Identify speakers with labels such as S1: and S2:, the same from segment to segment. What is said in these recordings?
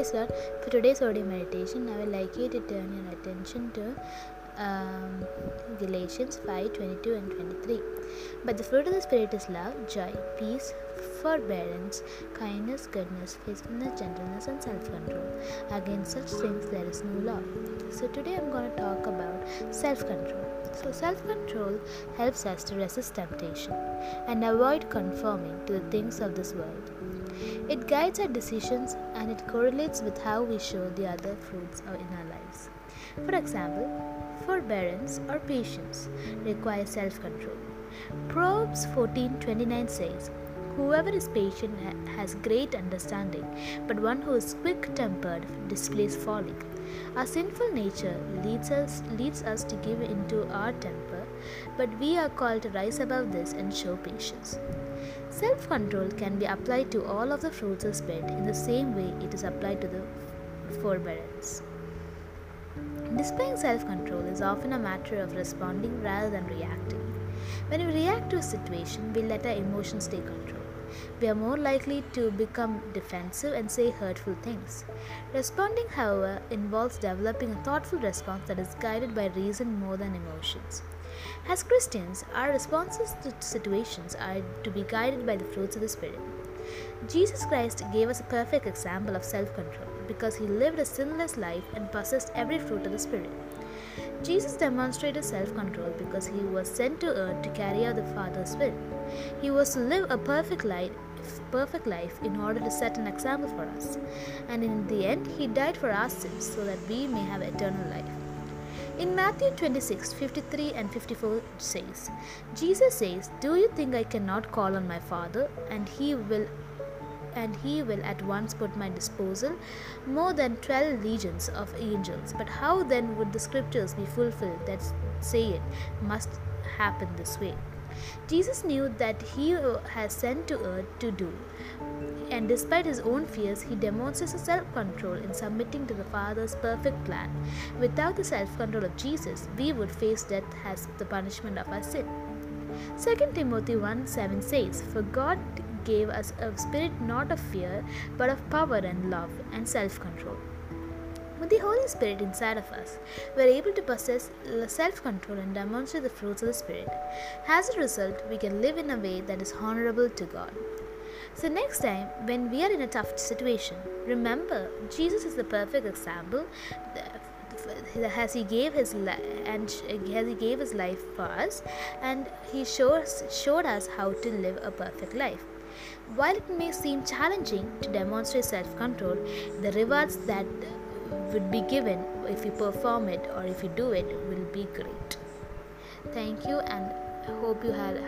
S1: Lord. For today's audio meditation, I would like you to turn your attention to um, Galatians 5 22 and 23. But the fruit of the Spirit is love, joy, peace, forbearance, kindness, goodness, faithfulness, gentleness, and self control. Against such things there is no law. So, today I'm going to talk about self control. So, self control helps us to resist temptation and avoid conforming to the things of this world. It guides our decisions and it correlates with how we show the other fruits in our lives. For example, forbearance or patience requires self control. Proverbs 14:29 says, Whoever is patient has great understanding, but one who is quick tempered displays folly. Our sinful nature leads us, leads us to give into our temper, but we are called to rise above this and show patience. Self control can be applied to all of the fruits of Spirit in the same way it is applied to the forbearance. Displaying self control is often a matter of responding rather than reacting. When we react to a situation, we let our emotions take control. We are more likely to become defensive and say hurtful things. Responding, however, involves developing a thoughtful response that is guided by reason more than emotions. As Christians, our responses to situations are to be guided by the fruits of the Spirit. Jesus Christ gave us a perfect example of self control because he lived a sinless life and possessed every fruit of the Spirit. Jesus demonstrated self control because he was sent to earth to carry out the Father's will. He was to live a perfect life, perfect life in order to set an example for us. And in the end, he died for our sins so that we may have eternal life. In Matthew 26 53 and 54 says, Jesus says, Do you think I cannot call on my Father, and he will and he will at once put my disposal more than twelve legions of angels. But how then would the scriptures be fulfilled that say it must happen this way? Jesus knew that he uh, has sent to earth to do, and despite his own fears, he demonstrates self control in submitting to the Father's perfect plan. Without the self control of Jesus, we would face death as the punishment of our sin. 2 Timothy 1 7 says, For God gave us a spirit not of fear, but of power and love and self control. With the Holy Spirit inside of us, we are able to possess self control and demonstrate the fruits of the Spirit. As a result, we can live in a way that is honorable to God. So, next time when we are in a tough situation, remember Jesus is the perfect example as he gave his li- and as he gave his life for us and he shows showed us how to live a perfect life while it may seem challenging to demonstrate self-control the rewards that would be given if you perform it or if you do it will be great. Thank you and hope you had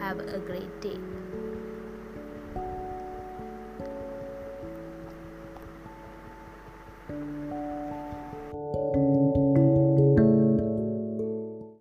S1: have a great day